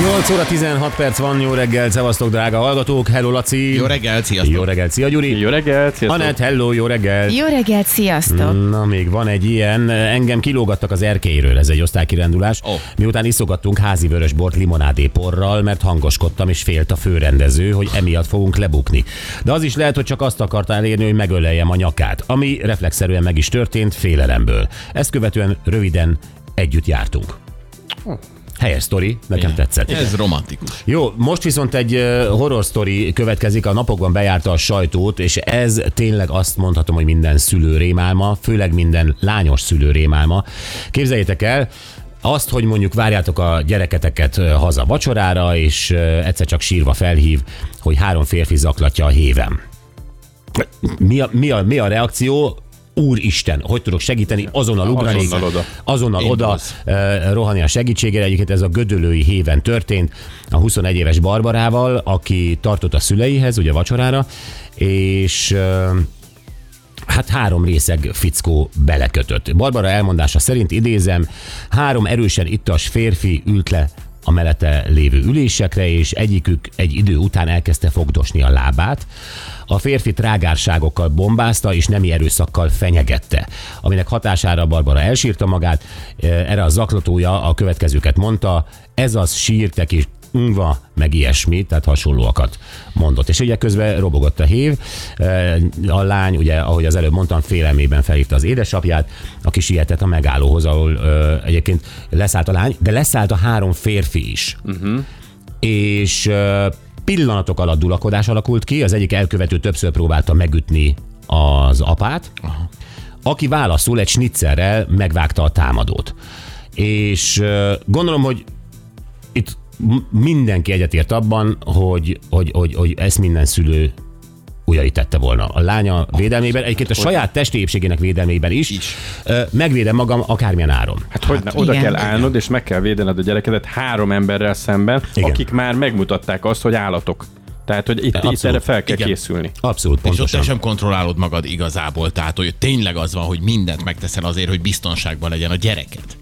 8 óra 16 perc van, jó reggel, szevasztok drága hallgatók, hello Laci. Jó reggelt, sziasztok! Jó reggel, szia Gyuri. Jó reggelt, sziasztok! Anett, hello, jó reggel. Jó reggelt, sziasztok! Na, még van egy ilyen, engem kilógattak az erkélyről, ez egy osztálykirendulás. Ó. Miután iszogattunk házi vörösbort limonádé porral, mert hangoskodtam és félt a főrendező, hogy emiatt fogunk lebukni. De az is lehet, hogy csak azt akartál elérni, hogy megöleljem a nyakát, ami reflexzerűen meg is történt félelemből. Ezt követően röviden együtt jártunk. Helyes sztori, nekem tetszett. Ez romantikus. Jó, most viszont egy horror sztori következik, a napokban bejárta a sajtót, és ez tényleg azt mondhatom, hogy minden szülő rémálma, főleg minden lányos szülő rémálma. Képzeljétek el, azt, hogy mondjuk várjátok a gyereketeket haza vacsorára, és egyszer csak sírva felhív, hogy három férfi zaklatja a hévem. Mi a, mi a, mi a reakció? Úristen, hogy tudok segíteni? Azonnal ugrani, Azonnal oda. azonnal Én oda eh, rohanni a segítségére. Egyébként ez a gödölői héven történt a 21 éves Barbarával, aki tartott a szüleihez, ugye vacsorára, és hát három részeg fickó belekötött. Barbara elmondása szerint idézem, három erősen ittas férfi ült le a mellette lévő ülésekre, és egyikük egy idő után elkezdte fogdosni a lábát. A férfi trágárságokkal bombázta, és nemi erőszakkal fenyegette, aminek hatására Barbara elsírta magát. Erre a zaklatója a következőket mondta, ez az sírtek és Unva, meg ilyesmi, tehát hasonlóakat mondott. És ugye közben robogott a hév, a lány, ugye, ahogy az előbb mondtam, félelmében felhívta az édesapját, aki sietett a megállóhoz, ahol ö, egyébként leszállt a lány, de leszállt a három férfi is. Uh-huh. És ö, pillanatok alatt dulakodás alakult ki, az egyik elkövető többször próbálta megütni az apát, Aha. aki válaszul egy snitzerrel megvágta a támadót. És gondolom, hogy itt mindenki egyetért abban, hogy, hogy, hogy, hogy ezt minden szülő ujjai tette volna. A lánya védelmében, egyébként a saját testi épségének védelmében is, Is. Megvédem magam akármilyen áron. Hát, hogy ne, oda igen. kell állnod, és meg kell védened a gyerekedet három emberrel szemben, Igen. igen. akik már megmutatták azt, hogy állatok. Tehát, hogy itt, itt erre fel kell Igen. készülni. Abszolút, És ott te pontosan. sem kontrollálod magad igazából, tehát hogy tényleg az van, hogy mindent megteszel azért, hogy biztonságban legyen a gyereket.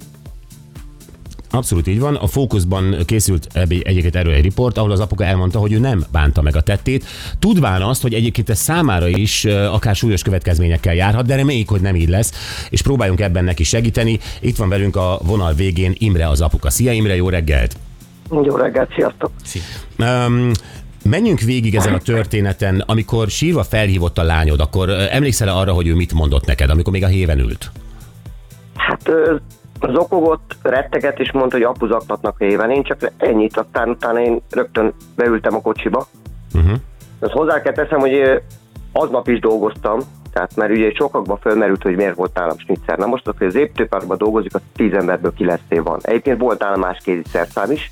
Abszolút így van. A Fókuszban készült egyébként erről egy riport, ahol az apuka elmondta, hogy ő nem bánta meg a tettét, tudván azt, hogy egyébként ez számára is akár súlyos következményekkel járhat, de reméljük, hogy nem így lesz, és próbáljunk ebben neki segíteni. Itt van velünk a vonal végén Imre az apuka. Szia Imre, jó reggelt! Jó reggelt, sziasztok! Um, menjünk végig ezen a történeten. Amikor sírva felhívott a lányod, akkor emlékszel arra, hogy ő mit mondott neked, amikor még a héven ült? Hát ö, zokogott, retteget, és mondta, hogy apu zaklatnak éven. Én csak ennyit, aztán utána én rögtön beültem a kocsiba. Uh-huh. Ezt hozzá kell teszem, hogy aznap is dolgoztam, tehát mert ugye sokakban fölmerült, hogy miért volt nálam snitzer. Na most, hogy az építőparkban dolgozik, az 10 emberből 9 van. Egyébként volt nálam más kézi szerszám is,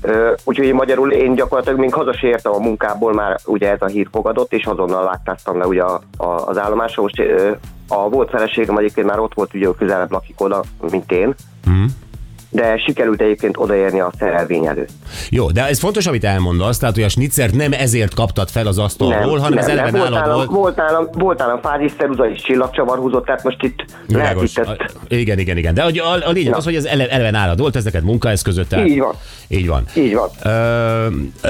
Ö, Úgyhogy magyarul én gyakorlatilag még haza se értem a munkából, már ugye ez a hír fogadott, és azonnal láttáztam le ugye a, a, az állomásra. Most ö, a volt feleségem egyébként már ott volt, ugye közelebb lakik oda, mint én, de sikerült egyébként odaérni a szerelvény előtt. Jó, de ez fontos, amit elmondasz, tehát hogy a snitzert nem ezért kaptad fel az asztalról, hanem ez eleve volt, nálad nálam, volt. volt, nálam, volt nálam fázisszeruza és csillagcsavar húzott, tehát most itt lehet Világos. ezt, Igen, igen, igen. De a, a, a lényeg Ja. az, hogy ez ele- eleve nálad volt, ez neked munkaeszközött. tehát- Így van. Így van. így van. Ö, ö,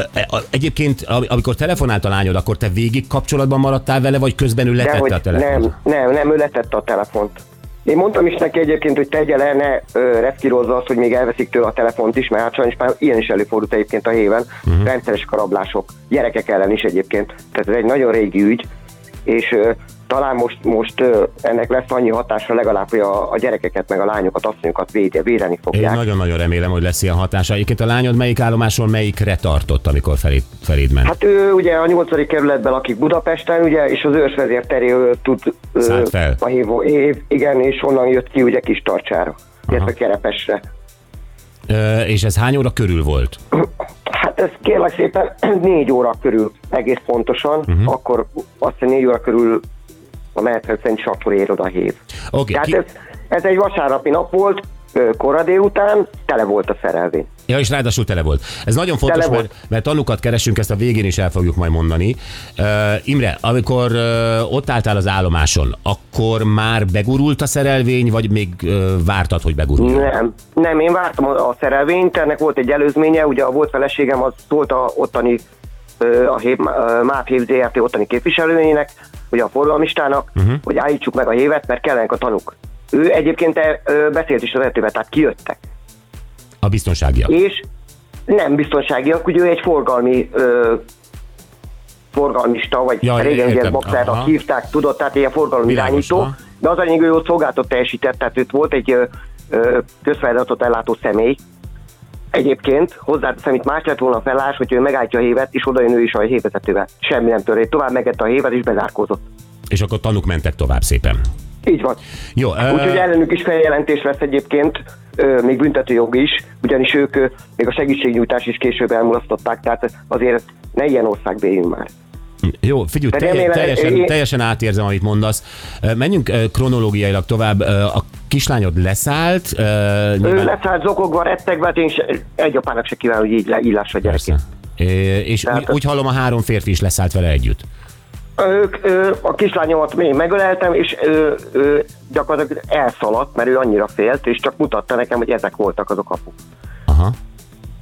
egyébként, am- amikor telefonált a lányod, akkor te végig kapcsolatban maradtál vele, vagy közben ő letette hogy a telefont? nem, nem, nem, ő letette a telefont. Én mondtam is neki egyébként, hogy tegye le, ne ö, reszkírozza azt, hogy még elveszik tőle a telefont is, mert hát sajnos már ilyen is előfordult egyébként a héven, uh-huh. rendszeres karablások, gyerekek ellen is egyébként. Tehát ez egy nagyon régi ügy, és ö, talán most, most ennek lesz annyi hatása legalább, hogy a, a gyerekeket, meg a lányokat, asszonyokat védje, védeni Én fogják. nagyon-nagyon remélem, hogy lesz ilyen hatása. Egyébként a lányod melyik állomásról melyikre tartott, amikor feléd, feléd ment? Hát ő ugye a 8. kerületben lakik Budapesten, ugye, és az őrsvezér teré tud Szállt fel. a hívó év, igen, és onnan jött ki ugye kis tartsára, illetve Kerepesre. Ö, és ez hány óra körül volt? Hát ez kérlek szépen négy óra körül egész pontosan, uh-huh. akkor azt hiszem négy óra körül a menetrend szerint is akkor ér oda a hév. Oké, Tehát ki- ez, ez egy vasárnapi nap volt, kora délután, tele volt a szerelvény. Ja, és ráadásul tele volt. Ez nagyon fontos, Tele mert, mert tanukat keresünk, ezt a végén is el fogjuk majd mondani. Uh, Imre, amikor uh, ott álltál az állomáson, akkor már begurult a szerelvény, vagy még uh, vártad, hogy beguruljon? Nem, nem, én vártam a, szerelvényt, ennek volt egy előzménye, ugye a volt feleségem az szólt a ottani a hív, MÁV Hív ZRT ottani képviselőjének, ugye a forgalmistának, uh-huh. hogy állítsuk meg a hévet, mert kellenek a tanuk. Ő egyébként e, beszélt is az etővel, tehát kijöttek. A biztonságiak. És nem biztonságiak, ugye ő egy forgalmi ö, forgalmista, vagy Ja, régen ilyen boxernak hívták, tudod, tehát ilyen forgalmi Világos, irányító, aha. de az a lényeg, ő ott szolgáltat teljesített, tehát őt volt egy ö, közfeladatot ellátó személy, Egyébként hozzáteszem, itt más lett volna a felállás, hogy ő megállítja a hévet, és oda jön ő is a hévezetővel. Semmi nem történt. Tovább megette a hévet, és bezárkózott. És akkor tanuk mentek tovább szépen. Így van. Jó, uh, Úgyhogy ellenük is feljelentés lesz egyébként, még büntetőjog is, ugyanis ők még a segítségnyújtás is később elmulasztották, tehát azért ne ilyen országbéljünk már. Jó, figyelj, teljesen, én- teljesen átérzem, amit mondasz. Menjünk kronológiailag tovább. A kislányod leszállt. ö, Ő nyilván- leszállt zokogva, rettegve, hát én se, egy apának se kívánom, hogy így lássa a gyerekét. É, És úgy, Tehát- úgy hallom, a három férfi is leszállt vele együtt. Ők, ö, a kislányomat még megöleltem, és ö, ö, gyakorlatilag elszaladt, mert ő annyira félt, és csak mutatta nekem, hogy ezek voltak azok a kapuk. Aha.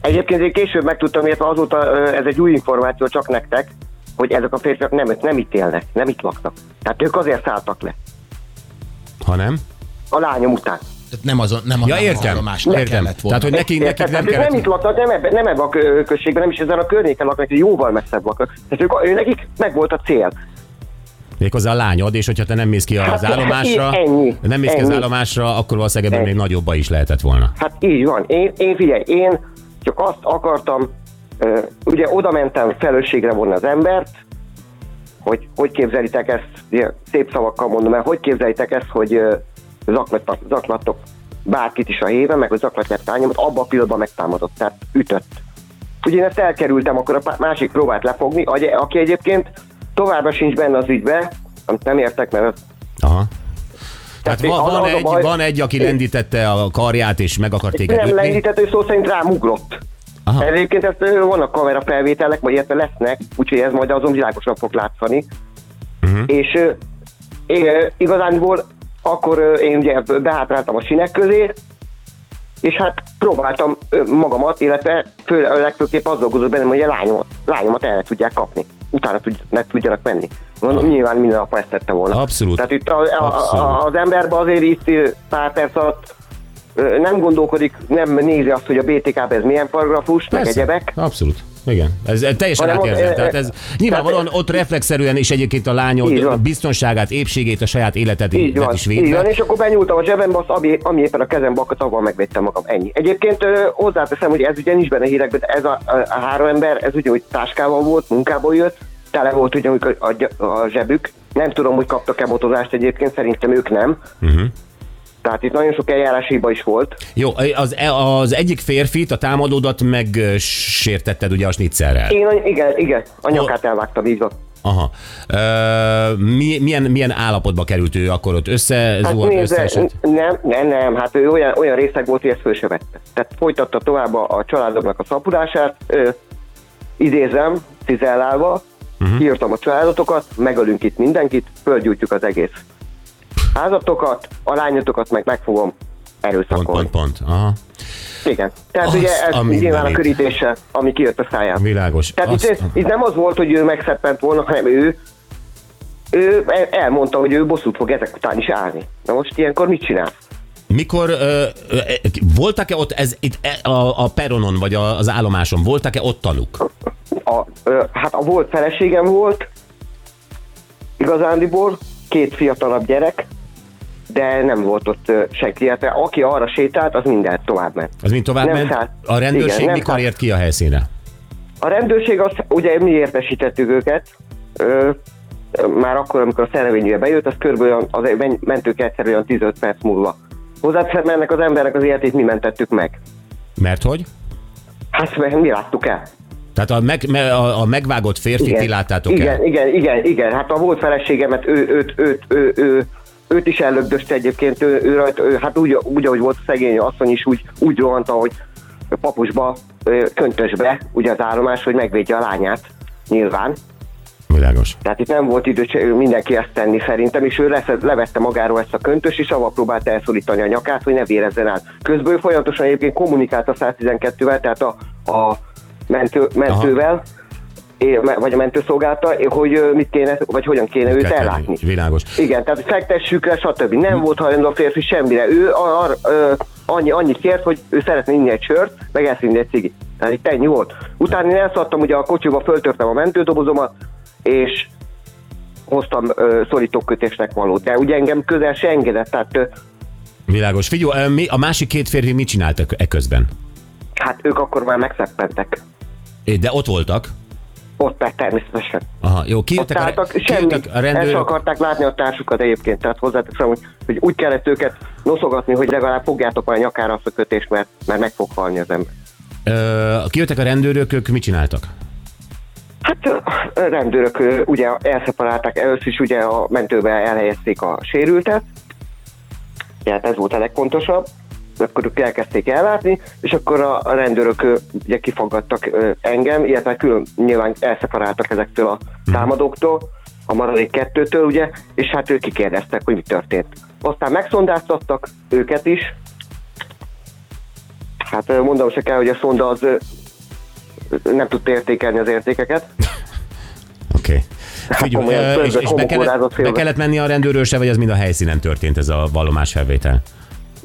Egyébként én később megtudtam, illetve azóta ez egy új információ csak nektek, hogy ezek a férfiak nem, nem itt élnek, nem itt laknak. Tehát ők azért szálltak le. Ha nem? A lányom után. Tehát nem azon, nem Ja, nem értem. állomásnak Értem. kellett volna. Tehát, hogy nekik, nekik Érted? nem Tehát ők nem itt kellett... laknak, nem ebben, nem ebben a kö- községben, nem is ezen a környéken laknak, jóval messzebb laknak. Tehát ők, ő, nekik meg volt a cél. Méghozzá a lányod, és hogyha te nem mész ki az Hát, állomásra, ennyi, nem mész ki az állomásra, akkor valószínűleg ebben még nagyobba is lehetett volna. Hát így van. Én, én figyelj, én csak azt akartam, ugye oda mentem felelősségre vonni az embert, hogy hogy képzelitek ezt, szép szavakkal mondom el, hogy képzelitek ezt, hogy ö, zaklattak, zaklattok bárkit is a héven, meg hogy zaklatják tányomat, abban a pillanatban megtámadott, tehát ütött. Ugye én ezt elkerültem, akkor a másik próbált lefogni, aki egyébként továbbra sincs benne az ügybe, amit nem értek, mert Aha. Tehát Tehát van, van, egy, baj- van egy, aki lendítette a karját, és meg akart téged nem ütni. lendített, ő szó szerint rám ugrott. Aha. Egyébként ezt vannak kamerafelvételek, vagy illetve lesznek, úgyhogy ez majd azon világosan fog látszani. Uh-huh. És én, igazánból akkor én ugye behátráltam a sinek közé, és hát próbáltam magamat, illetve fő, legfőképp az dolgozott bennem, hogy a lányomat, lányomat el tudják kapni. Utána tud, ne tudjanak menni. Mondom, nyilván minden apa ezt tette volna. Abszolút. Tehát itt a, a, Abszolút. a, az emberben azért itt pár perc alatt nem gondolkodik, nem nézi azt, hogy a BTK-ben ez milyen paragrafus, meg Persze. egyebek. Abszolút. Igen, ez, teljesen Hanem ott, átérzem. e- Tehát ez nyilvánvalóan ott reflexzerűen is egyébként a lányod biztonságát, épségét, a saját életet Így van, is így van, védve. és akkor benyúltam a zsebembe, azt, ami, ami éppen a kezembe akadt, avval megvettem magam, ennyi. Egyébként hozzáteszem, hogy ez ugye nincs benne hírekben, de ez a, a, a három ember, ez ugye, hogy táskával volt, munkából jött, tele volt ugye a, a, a zsebük, nem tudom, hogy kaptak-e motozást egyébként, szerintem ők nem. Uh-huh. Tehát itt nagyon sok eljárási hiba is volt. Jó, az, az egyik férfit, a támadódat megsértetted ugye a snitzerrel. Én, igen, igen, a nyakát elvágtam, így van. Aha. Ö, mi, milyen, milyen állapotba került ő akkor ott? Össze, Hát zuhant, nézze, nem, nem, nem, hát ő olyan, olyan részeg volt, hogy ezt föl se vette. Tehát folytatta tovább a, a családoknak a szapudását, ö, idézem, cizellálva, uh-huh. kiírtam a családotokat, megölünk itt mindenkit, fölgyújtjuk az egész házatokat, a lányotokat meg meg fogom Pont, erőszakolni. pont, pont. Aha. Igen. Tehát Azt ugye ez a nyilván a körítése, ami kijött a száján. Világos. Tehát Azt, itt, itt nem az volt, hogy ő megszeppent volna, hanem ő, ő el- elmondta, hogy ő bosszút fog ezek után is állni. Na most ilyenkor mit csinál? Mikor ö, ö, e, voltak-e ott ez, itt, e, a, a peronon, vagy a, az állomáson, voltak-e ott tanuk? A, ö, hát a volt feleségem volt, igazándiból, két fiatalabb gyerek, de nem volt ott senki. Hát, aki arra sétált, az minden tovább ment. Az mind tovább Nem ment? szállt. A rendőrség Igen, mikor szállt. ért ki a helyszínre? A rendőrség, az, ugye mi értesítettük őket, ö, már akkor, amikor a szerelvényűje bejött, az körülbelül az mentők egyszer olyan 15 perc múlva. Hozzáteszem, ennek az embernek az életét mi mentettük meg. Mert hogy? Hát mert mi láttuk el. Tehát a, meg, me, a, a megvágott férfit ti láttátok igen, el? Igen, igen, igen. Hát a volt feleségemet, ő, őt, őt, ő, ő, őt is ellögdöste egyébként, ő, ő, rajta, ő, hát úgy, úgy, ahogy volt a szegény asszony is, úgy, úgy rohant, ahogy papusba, köntösbe, ugye az állomás, hogy megvédje a lányát, nyilván. Világos. Tehát itt nem volt idő mindenki ezt tenni szerintem, és ő lesz, levette magáról ezt a köntös, és avval próbált elszorítani a nyakát, hogy ne vérezzen át. Közben ő folyamatosan egyébként kommunikált a 112-vel, tehát a, a mentő, mentővel, me- vagy a mentőszolgálta, hogy mit kéne, vagy hogyan kéne őt Kell tenni. ellátni. Világos. Igen, tehát fektessük le, stb. Nem volt hajlandó a férfi semmire. Ő ar, ö, annyi, annyit kért, hogy ő szeretne inni egy sört, meg elszinni egy cigi. Tehát itt ennyi volt. Utána én elszaladtam, ugye a kocsiba föltörtem a mentődobozomat, és hoztam ö, szorítókötésnek valót. De ugye engem közel se engedett, tehát ö, Világos. Figyelj, mi, a másik két férfi mit csináltak e közben? hát ők akkor már megszeppentek. É, De ott voltak. Ott meg természetesen. Aha, jó, Ott kijöttek a, álltak, semmi. kijöttek a El sem rendőrök. akarták látni a társukat egyébként, tehát hozzáteszem, hogy, hogy úgy kellett őket noszogatni, hogy legalább fogjátok már a nyakára azt a kötést, mert, mert meg fog halni az ember. Ö, kijöttek a rendőrök, ők mit csináltak? Hát a rendőrök ugye elszeparálták, először is ugye a mentőbe elhelyezték a sérültet, tehát ez volt a legfontosabb, akkor ők elkezdték ellátni, és akkor a, a rendőrök ugye kifaggattak ö, engem, illetve külön nyilván elszeparáltak ezektől a támadóktól, a maradék kettőtől, ugye, és hát ők kikérdeztek, hogy mi történt. Aztán megszondáztattak őket is, hát mondom se kell, hogy a szonda az nem tudta értékelni az értékeket, Oké. Okay. Figyelj, ö, és, és be, kellett, be kellett menni a rendőrőse, vagy ez mind a helyszínen történt ez a vallomásfelvétel?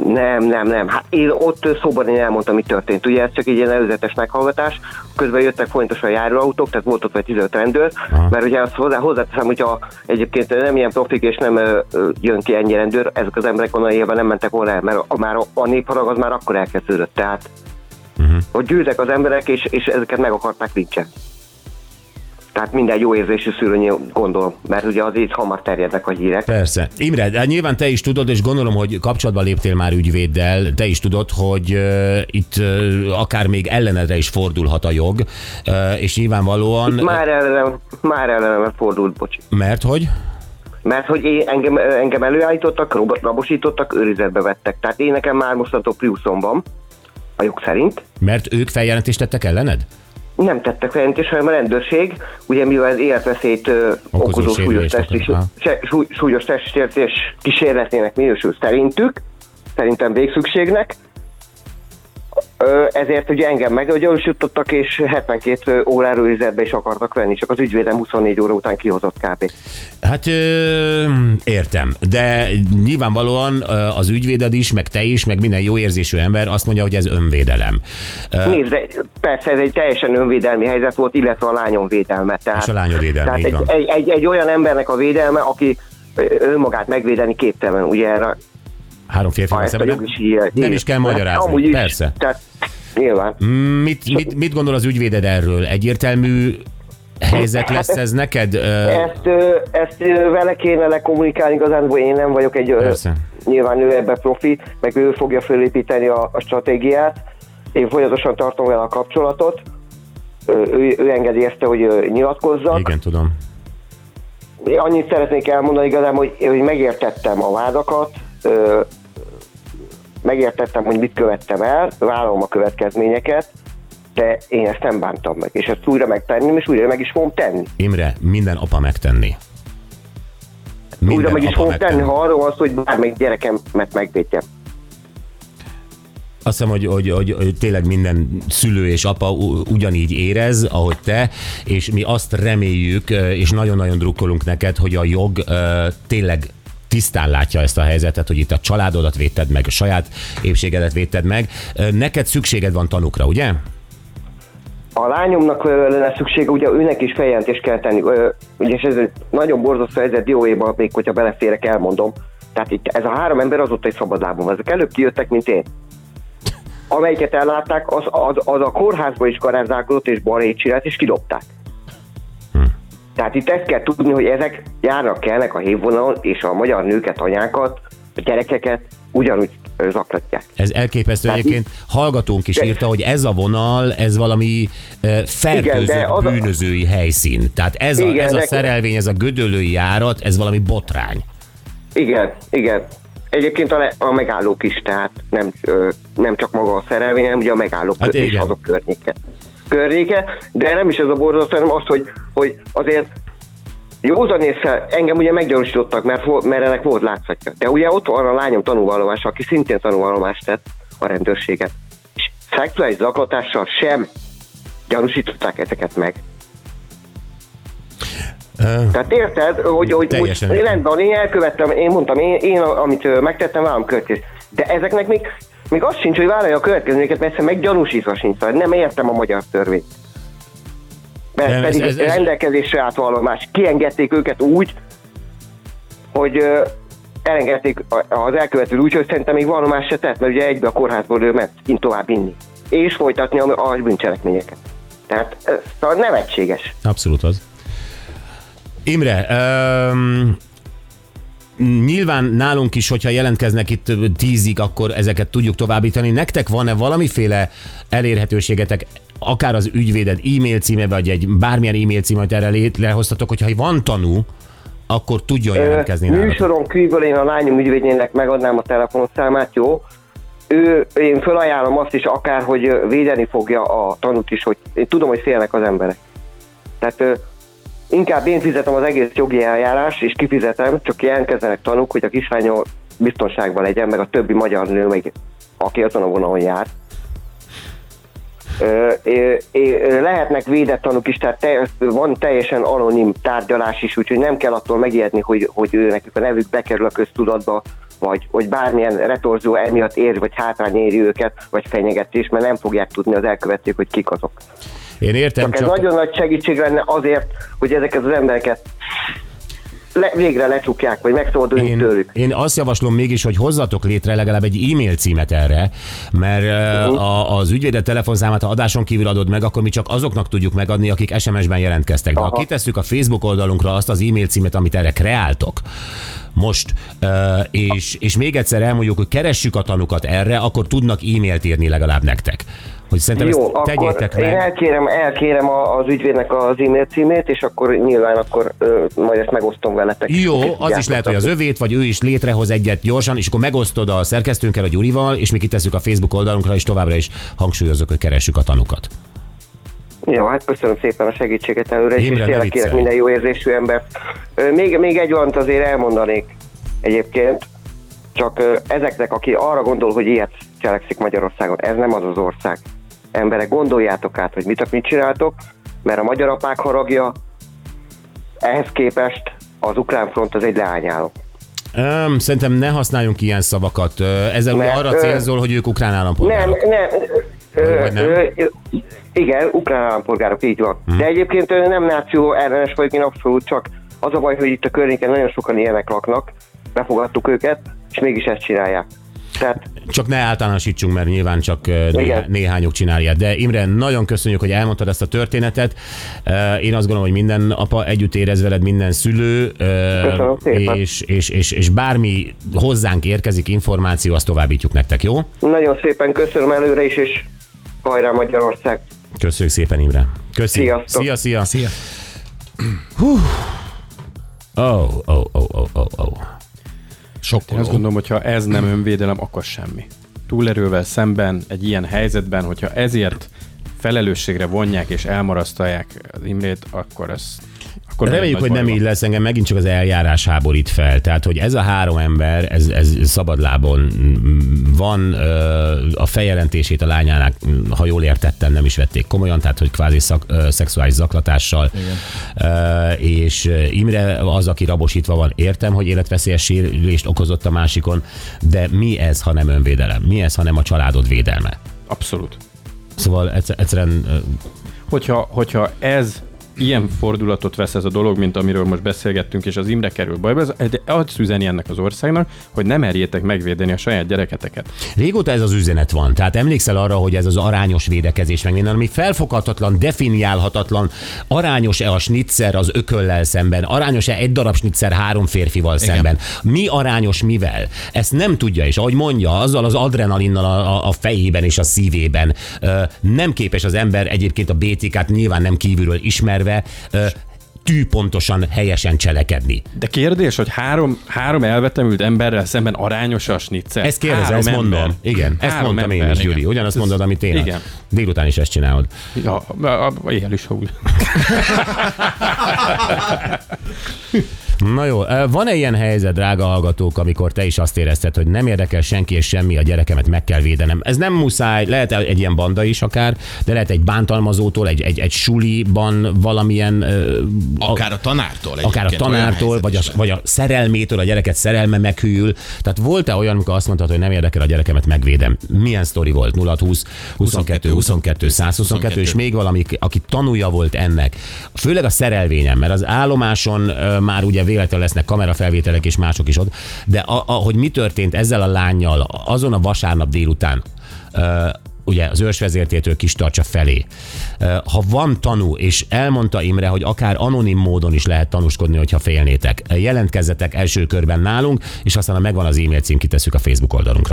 Nem, nem, nem. Hát én ott szóban én elmondtam, mi történt. Ugye ez csak egy ilyen előzetes meghallgatás, közben jöttek folyamatosan járóautók, tehát volt ott vagy 15 rendőr, Aha. mert ugye azt hozzá, hozzáteszem, hogyha egyébként nem ilyen profik és nem ö, ö, jön ki ennyi rendőr, ezek az emberek onnan élve nem mentek volna el, mert a, már a, a népharag az már akkor elkezdődött, tehát uh-huh. hogy gyűltek az emberek, és, és ezeket meg akarták lincsen. Tehát minden jó érzésű szülő gondolom, mert ugye az így hamar terjednek a hírek. Persze. Imre, de nyilván te is tudod, és gondolom, hogy kapcsolatba léptél már ügyvéddel, te is tudod, hogy uh, itt uh, akár még ellenedre is fordulhat a jog, uh, és nyilvánvalóan... Már ellenem, már ellenem fordult, bocsi. Mert hogy? Mert hogy én, engem, engem előállítottak, rabosítottak, őrizetbe vettek. Tehát én nekem már mostantól Priuszom van, a jog szerint. Mert ők feljelentést tettek ellened? Nem tettek feljelentést, hanem a rendőrség, ugye mivel az életveszélyt ö, Okozó okozó súlyos, sérülést testi, tettek, aha. se, súly, súlyos testsértés kísérletének minősül szerintük, szerintem végszükségnek. Ezért ugye engem meggyanúsítottak, és 72 órára őrizetbe is akartak venni, csak az ügyvédem 24 óra után kihozott kb. Hát ö, értem, de nyilvánvalóan az ügyvéded is, meg te is, meg minden jó érzésű ember azt mondja, hogy ez önvédelem. Nézd, de persze ez egy teljesen önvédelmi helyzet volt, illetve a lányom védelme. Tehát, És a lányod védelme, Tehát egy, egy, egy, egy, olyan embernek a védelme, aki önmagát megvédeni képtelen, ugye erre Három férfi ezt szemben. is így- Nem is kell magyarázni, Amúgy is, persze. Tehát, nyilván. Mit, mit, mit gondol az ügyvéded erről? Egyértelmű helyzet lesz ez neked? Ezt, ezt vele kéne lekommunikálni, igazán, hogy én nem vagyok egy, Persze. nyilván ő ebbe profi, meg ő fogja fölépíteni a, a stratégiát. Én folyamatosan tartom vele a kapcsolatot. Ő, ő engedélyezte, hogy nyilatkozzak. Igen, tudom. Én annyit szeretnék elmondani igazán, hogy, hogy megértettem a vádakat, megértettem, hogy mit követtem el, vállalom a következményeket, de én ezt nem bántam meg, és ezt újra megtenném, és újra meg is fogom tenni. Imre, minden apa megtenni. Minden újra meg is fogom megtenni. tenni, ha arról van szó, hogy bármelyik gyerekemet megvédjem. Azt hiszem, hogy, hogy, hogy, hogy tényleg minden szülő és apa ugyanígy érez, ahogy te, és mi azt reméljük, és nagyon-nagyon drukkolunk neked, hogy a jog tényleg tisztán látja ezt a helyzetet, hogy itt a családodat védted meg, a saját épségedet védted meg. Neked szükséged van tanukra, ugye? A lányomnak lenne szüksége, ugye őnek is feljelentést kell tenni. Ugye és ez egy nagyon borzasztó helyzet dióéban, még hogyha beleférek, elmondom. Tehát itt ez a három ember azóta egy szabadlábon van. Ezek előbb kijöttek, mint én. Amelyiket ellátták, az, az, az a kórházba is garázdálkodott és balhét csinált, és kidobták. Tehát itt ezt kell tudni, hogy ezek járnak kelnek a hévvonalon, és a magyar nőket, anyákat, a gyerekeket ugyanúgy zaklatják. Ez elképesztő Tehát egyébként. Hallgatónk is De- írta, hogy ez a vonal, ez valami de az a- bűnözői helyszín. Tehát ez a, Igen, ez a de- szerelvény, ez a gödöllői járat, ez valami botrány. Igen, igen. egyébként a, le- a megállók is, tehát nem, ö, nem csak maga a szerelvény, hanem ugye a megállók Hát igen. azok környéke. Környéke. De nem is ez a borzasztó, hanem az, hogy, hogy azért józan észre engem ugye meggyanúsítottak, mert, mert ennek volt látszatja. De ugye ott van a lányom tanúvallomás, aki szintén tanúvallomást tett a rendőrséget. És szexuális zaklatással sem gyanúsították ezeket meg. Tehát érted, hogy, hogy, hogy rendben, van, én elkövettem, én mondtam, én, én amit megtettem, vállalom következő. De ezeknek még, még az sincs, hogy vállalja a következményeket, mert egyszerűen meggyanúsítva sincs, szóval nem értem a magyar törvényt. Mert Nem, ez- pedig ez- ez- rendelkezésre állt vallomás. Kiengedték őket úgy, hogy elengedték az elkövető úgy, hogy szerintem még vallomás se tett, mert ugye egybe a kórházból ő ment kint tovább inni. És folytatni a, a bűncselekményeket. Tehát ez szóval nevetséges. Abszolút az. Imre, um, nyilván nálunk is, hogyha jelentkeznek itt tízig, akkor ezeket tudjuk továbbítani. Nektek van-e valamiféle elérhetőségetek, akár az ügyvéded e-mail címe, vagy egy bármilyen e-mail címe, amit erre létrehoztatok, hogyha van tanú, akkor tudjon jelentkezni Ö. Műsoron kívül én a lányom ügyvédjének megadnám a telefonszámát, jó? Ő, én felajánlom azt is akár, hogy védeni fogja a tanút is, hogy én tudom, hogy félnek az emberek. Tehát inkább én fizetem az egész jogi eljárás, és kifizetem, csak jelentkezzenek tanúk, hogy a kislányom biztonságban legyen, meg a többi magyar nő, meg, aki azon a vonalon jár. Ö, ö, ö, lehetnek védett tanúk is, tehát te, van teljesen anonim tárgyalás is, úgyhogy nem kell attól megijedni, hogy, hogy ő nekik a nevük bekerül a köztudatba, vagy hogy bármilyen retorzió emiatt ér, vagy hátrány éri őket, vagy fenyegetés, mert nem fogják tudni az elkövetők, hogy kik azok. Én értem, Csak ez csak... nagyon nagy segítség lenne azért, hogy ezeket az embereket le, végre lecsukják, vagy megszabaduljunk Én, tőlük. én azt javaslom mégis, hogy hozzatok létre legalább egy e-mail címet erre, mert uh, a, az ügyvédet telefonszámát, ha adáson kívül adod meg, akkor mi csak azoknak tudjuk megadni, akik SMS-ben jelentkeztek. De ha Aha. kitesszük a Facebook oldalunkra azt az e-mail címet, amit erre kreáltok, most, uh, és, és még egyszer elmondjuk, hogy keressük a tanukat erre, akkor tudnak e-mailt írni legalább nektek. Hogy szerintem Jó, ezt tegyétek én meg. elkérem, elkérem a- az ügyvédnek az e-mail címét, és akkor nyilván akkor ö, majd ezt megosztom veletek. Jó, az is lehet, hogy az övét, vagy ő is létrehoz egyet gyorsan, és akkor megosztod a szerkesztőnkkel, a Gyurival, és mi kitesszük a Facebook oldalunkra, és továbbra is hangsúlyozok, hogy keressük a tanukat. Jó, hát köszönöm szépen a segítséget előre, és, tényleg kérek minden jó érzésű embert. Ö, Még, még egy valamit azért elmondanék egyébként, csak ezeknek, aki arra gondol, hogy ilyet cselekszik Magyarországon, ez nem az az ország. Emberek, gondoljátok át, hogy mit, mit csináltok, mert a magyar apák haragja ehhez képest az ukrán front az egy leányáló. Öm, szerintem ne használjunk ilyen szavakat. Ö, Ezzel Mert, arra ö, célzol, hogy ők ukrán Nem, állampolgárok. nem. Ö, Vagy nem? ö, ö, igen, ukrán állampolgárok, így van. Mhm. De egyébként ö, nem náció ellenes vagyok, én abszolút csak az a baj, hogy itt a környéken nagyon sokan ilyenek laknak, befogadtuk őket, és mégis ezt csinálják. Tehát Csak ne általánosítsunk, mert nyilván csak Igen. néhányuk csinálja. De Imre, nagyon köszönjük, hogy elmondtad ezt a történetet. Én azt gondolom, hogy minden apa együtt érez veled, minden szülő, Köszönöm szépen. és, és, és, és bármi hozzánk érkezik információ, azt továbbítjuk nektek, jó? nagyon szépen köszönöm előre is, és hajrá Magyarország! Köszönjük szépen, Imre. Köszi. Sziasztok. Szia, szia. Szia. Hú. Oh, oh, oh, oh, oh, oh. Én Sokkoló. azt gondolom, hogy ha ez nem önvédelem, akkor semmi. Túlerővel szemben, egy ilyen helyzetben, hogyha ezért felelősségre vonják és elmarasztalják az Imrét, akkor ez akkor Reméljük, hogy nem baj így lesz, engem megint csak az eljárás háborít fel. Tehát, hogy ez a három ember, ez, ez szabadlábon van, a feljelentését a lányának, ha jól értettem, nem is vették komolyan, tehát, hogy kvázi szak, szexuális zaklatással. Ö, És Imre az, aki rabosítva van, értem, hogy életveszélyes sérülést okozott a másikon, de mi ez, ha nem önvédelem? Mi ez, ha nem a családod védelme? Abszolút. Szóval egyszer- egyszerűen Hogyha, hogyha ez ilyen fordulatot vesz ez a dolog, mint amiről most beszélgettünk, és az Imre kerül bajba, ez de azt üzeni ennek az országnak, hogy nem merjétek megvédeni a saját gyereketeket. Régóta ez az üzenet van. Tehát emlékszel arra, hogy ez az arányos védekezés, meg minden, ami felfoghatatlan, definiálhatatlan, arányos-e a snitzer az ököllel szemben, arányos-e egy darab snitzer három férfival Igen. szemben, mi arányos mivel? Ezt nem tudja, és ahogy mondja, azzal az adrenalinnal a, a- fejében és a szívében nem képes az ember egyébként a BTK-t nyilván nem kívülről ismerve ö, tűpontosan helyesen cselekedni. De kérdés, hogy három, három elvetemült emberrel szemben arányos a snitzer? Ezt kérdezem, ezt ember. mondom. Igen, ezt Három mondtam én ember. is, Gyuri. Ugyanazt Ez- mondod, amit én. Igen. Délután is ezt csinálod. Ja, éjjel is, ha úgy. Na jó, van-e ilyen helyzet, drága hallgatók, amikor te is azt érezted, hogy nem érdekel senki és semmi, a gyerekemet meg kell védenem? Ez nem muszáj, lehet egy ilyen banda is akár, de lehet egy bántalmazótól, egy, egy, egy suliban valamilyen... Akár a tanártól. akár a tanártól, vagy a, vagy a szerelmétől, a gyereket szerelme meghűl. Tehát volt-e olyan, amikor azt mondtad, hogy nem érdekel a gyerekemet, megvédem? Milyen sztori volt? 0 20 22, 22, 122, és még valami, aki tanulja volt ennek. Főleg a szerelvényem, mert az állomáson már ugye véletlenül lesznek kamerafelvételek és mások is ott, de a, hogy mi történt ezzel a lányjal azon a vasárnap délután, ugye az ősvezértétől kis tartsa felé. Ha van tanú, és elmondta Imre, hogy akár anonim módon is lehet tanúskodni, hogyha félnétek, jelentkezzetek első körben nálunk, és aztán ha megvan az e-mail cím, kitesszük a Facebook oldalunkra.